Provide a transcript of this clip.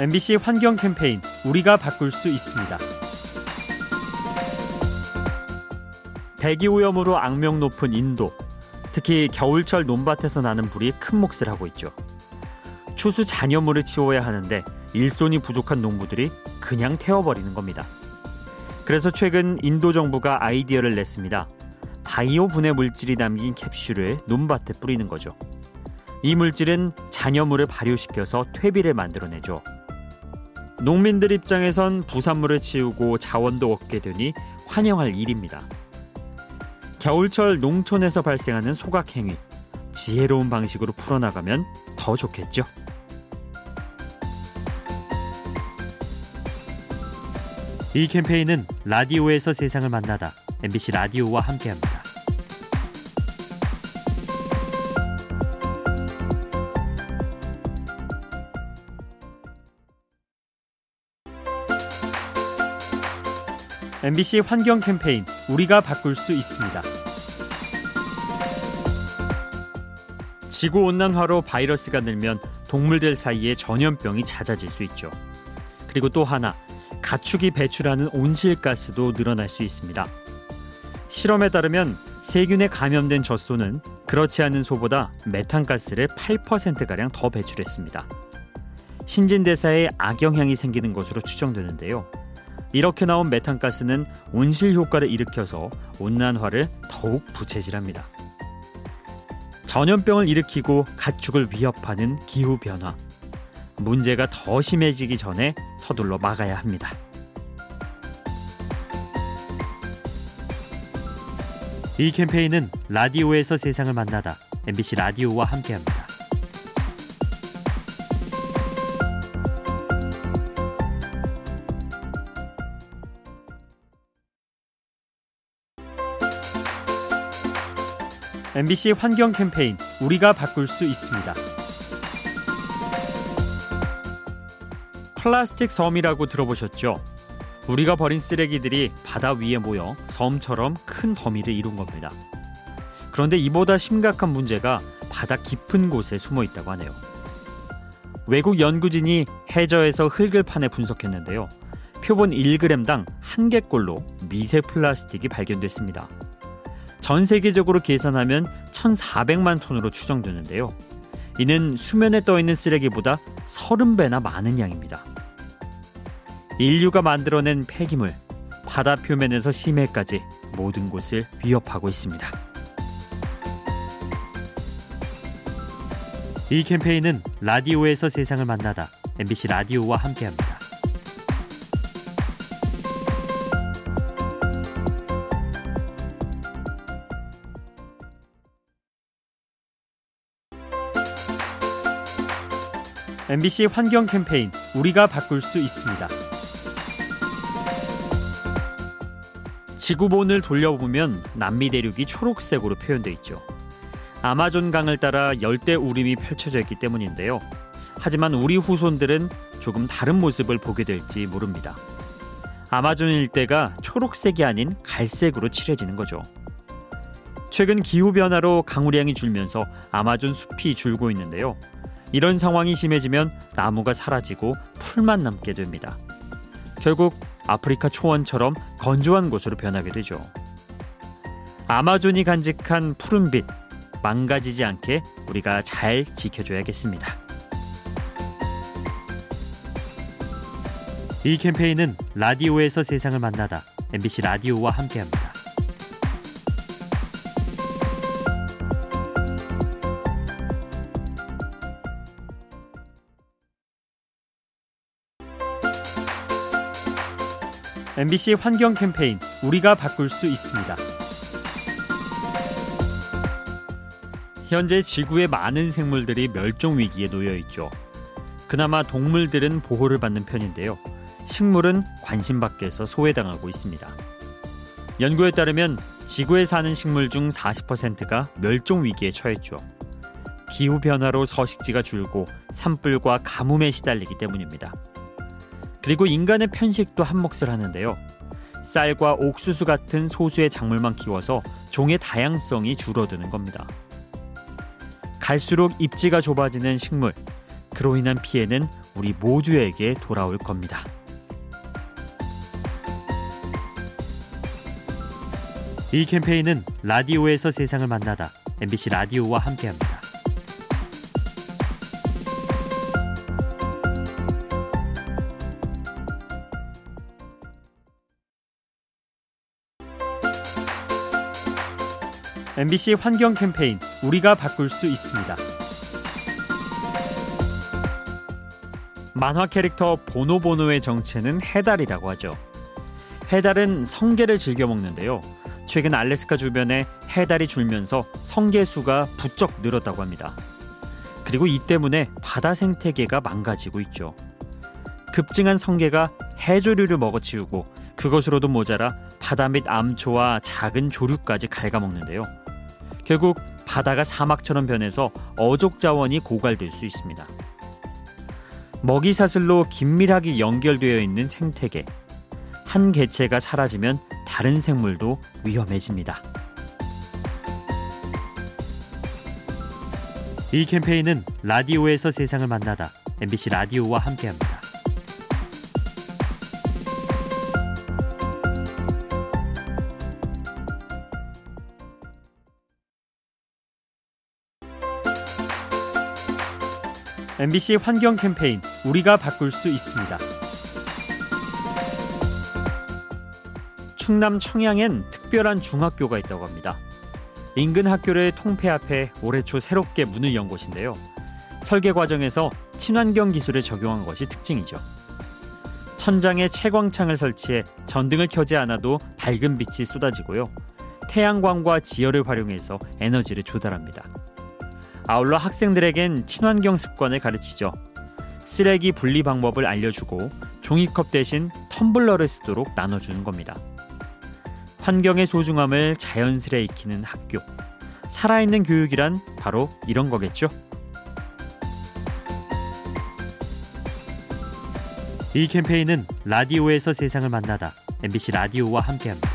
MBC 환경 캠페인 우리가 바꿀 수 있습니다. 대기 오염으로 악명 높은 인도. 특히 겨울철 논밭에서 나는 불이 큰 몫을 하고 있죠. 추수 잔여물을 치워야 하는데 일손이 부족한 농부들이 그냥 태워버리는 겁니다. 그래서 최근 인도 정부가 아이디어를 냈습니다. 바이오 분해 물질이 담긴 캡슐을 논밭에 뿌리는 거죠. 이 물질은 잔여물을 발효시켜서 퇴비를 만들어내죠. 농민들 입장에선 부산물을 치우고 자원도 얻게 되니 환영할 일입니다. 겨울철 농촌에서 발생하는 소각행위, 지혜로운 방식으로 풀어나가면 더 좋겠죠. 이 캠페인은 라디오에서 세상을 만나다 MBC 라디오와 함께합니다. MBC 환경 캠페인 우리가 바꿀 수 있습니다. 지구 온난화로 바이러스가 늘면 동물들 사이에 전염병이 잦아질 수 있죠. 그리고 또 하나 가축이 배출하는 온실가스도 늘어날 수 있습니다. 실험에 따르면 세균에 감염된 젖소는 그렇지 않은 소보다 메탄가스를 8%가량 더 배출했습니다. 신진대사에 악영향이 생기는 것으로 추정되는데요. 이렇게 나온 메탄가스는 온실 효과를 일으켜서 온난화를 더욱 부채질합니다. 전염병을 일으키고 가축을 위협하는 기후 변화. 문제가 더 심해지기 전에 서둘러 막아야 합니다. 이 캠페인은 라디오에서 세상을 만나다 MBC 라디오와 함께합니다. MBC 환경 캠페인 우리가 바꿀 수 있습니다. 플라스틱 섬이라고 들어보셨죠? 우리가 버린 쓰레기들이 바다 위에 모여 섬처럼 큰 더미를 이룬 겁니다. 그런데 이보다 심각한 문제가 바다 깊은 곳에 숨어 있다고 하네요. 외국 연구진이 해저에서 흙을 파내 분석했는데요. 표본 1g당 한 개꼴로 미세 플라스틱이 발견됐습니다. 전 세계적으로 계산하면 1,400만 톤으로 추정되는데요. 이는 수면에 떠 있는 쓰레기보다 30배나 많은 양입니다. 인류가 만들어낸 폐기물, 바다 표면에서 심해까지 모든 곳을 위협하고 있습니다. 이 캠페인은 라디오에서 세상을 만나다 MBC 라디오와 함께합니다. MBC 환경 캠페인 우리가 바꿀 수 있습니다. 지구본을 돌려보면 남미 대륙이 초록색으로 표현돼 있죠. 아마존 강을 따라 열대 우림이 펼쳐져 있기 때문인데요. 하지만 우리 후손들은 조금 다른 모습을 보게 될지 모릅니다. 아마존 일대가 초록색이 아닌 갈색으로 칠해지는 거죠. 최근 기후 변화로 강우량이 줄면서 아마존 숲이 줄고 있는데요. 이런 상황이 심해지면 나무가 사라지고 풀만 남게 됩니다. 결국 아프리카 초원처럼 건조한 곳으로 변하게 되죠. 아마존이 간직한 푸른빛 망가지지 않게 우리가 잘 지켜줘야겠습니다. 이 캠페인은 라디오에서 세상을 만나다 MBC 라디오와 함께합니다. MBC 환경 캠페인 우리가 바꿀 수 있습니다. 현재 지구의 많은 생물들이 멸종 위기에 놓여 있죠. 그나마 동물들은 보호를 받는 편인데요. 식물은 관심 밖에서 소외당하고 있습니다. 연구에 따르면 지구에 사는 식물 중 40%가 멸종 위기에 처했죠. 기후 변화로 서식지가 줄고 산불과 가뭄에 시달리기 때문입니다. 그리고 인간의 편식도 한 몫을 하는데요. 쌀과 옥수수 같은 소수의 작물만 키워서 종의 다양성이 줄어드는 겁니다. 갈수록 입지가 좁아지는 식물, 그로 인한 피해는 우리 모두에게 돌아올 겁니다. 이 캠페인은 라디오에서 세상을 만나다 MBC 라디오와 함께합니다. MBC 환경 캠페인 우리가 바꿀 수 있습니다. 만화 캐릭터 보노보노의 정체는 해달이라고 하죠. 해달은 성게를 즐겨 먹는데요. 최근 알래스카 주변에 해달이 줄면서 성게 수가 부쩍 늘었다고 합니다. 그리고 이 때문에 바다 생태계가 망가지고 있죠. 급증한 성게가 해조류를 먹어치우고 그것으로도 모자라 바다 및 암초와 작은 조류까지 갉아먹는데요. 결국 바다가 사막처럼 변해서 어족 자원이 고갈될 수 있습니다. 먹이 사슬로 긴밀하게 연결되어 있는 생태계. 한 개체가 사라지면 다른 생물도 위험해집니다. 이 캠페인은 라디오에서 세상을 만나다 MBC 라디오와 함께합니다. MBC 환경 캠페인 우리가 바꿀 수 있습니다. 충남 청양엔 특별한 중학교가 있다고 합니다. 인근 학교를 통폐 앞에 올해 초 새롭게 문을 연 곳인데요. 설계 과정에서 친환경 기술을 적용한 것이 특징이죠. 천장에 채광창을 설치해 전등을 켜지 않아도 밝은 빛이 쏟아지고요. 태양광과 지열을 활용해서 에너지를 조달합니다. 아울러 학생들에겐 친환경 습관을 가르치죠. 쓰레기 분리 방법을 알려주고 종이컵 대신 텀블러를 쓰도록 나눠주는 겁니다. 환경의 소중함을 자연스레 익히는 학교. 살아있는 교육이란 바로 이런 거겠죠? 이 캠페인은 라디오에서 세상을 만나다 MBC 라디오와 함께합니다.